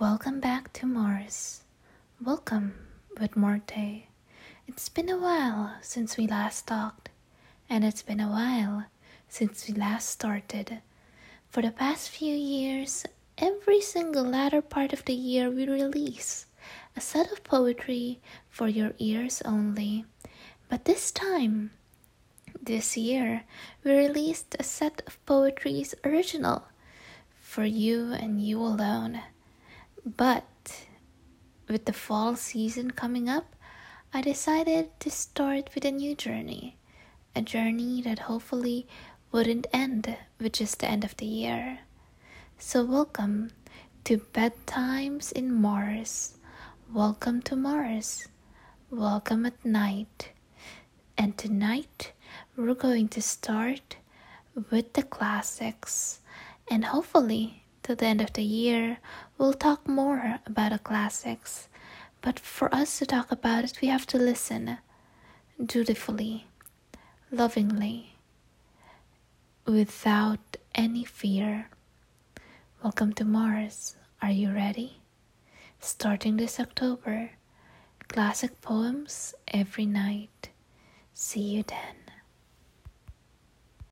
Welcome back to Mars. Welcome with Morte. It's been a while since we last talked, and it's been a while since we last started. For the past few years, every single latter part of the year we release a set of poetry for your ears only. But this time, this year, we released a set of poetries original for you and you alone. But with the fall season coming up, I decided to start with a new journey. A journey that hopefully wouldn't end with just the end of the year. So, welcome to Bedtimes in Mars. Welcome to Mars. Welcome at night. And tonight, we're going to start with the classics. And hopefully, to the end of the year, we'll talk more about the classics. But for us to talk about it, we have to listen dutifully, lovingly, without any fear. Welcome to Mars. Are you ready? Starting this October, classic poems every night. See you then.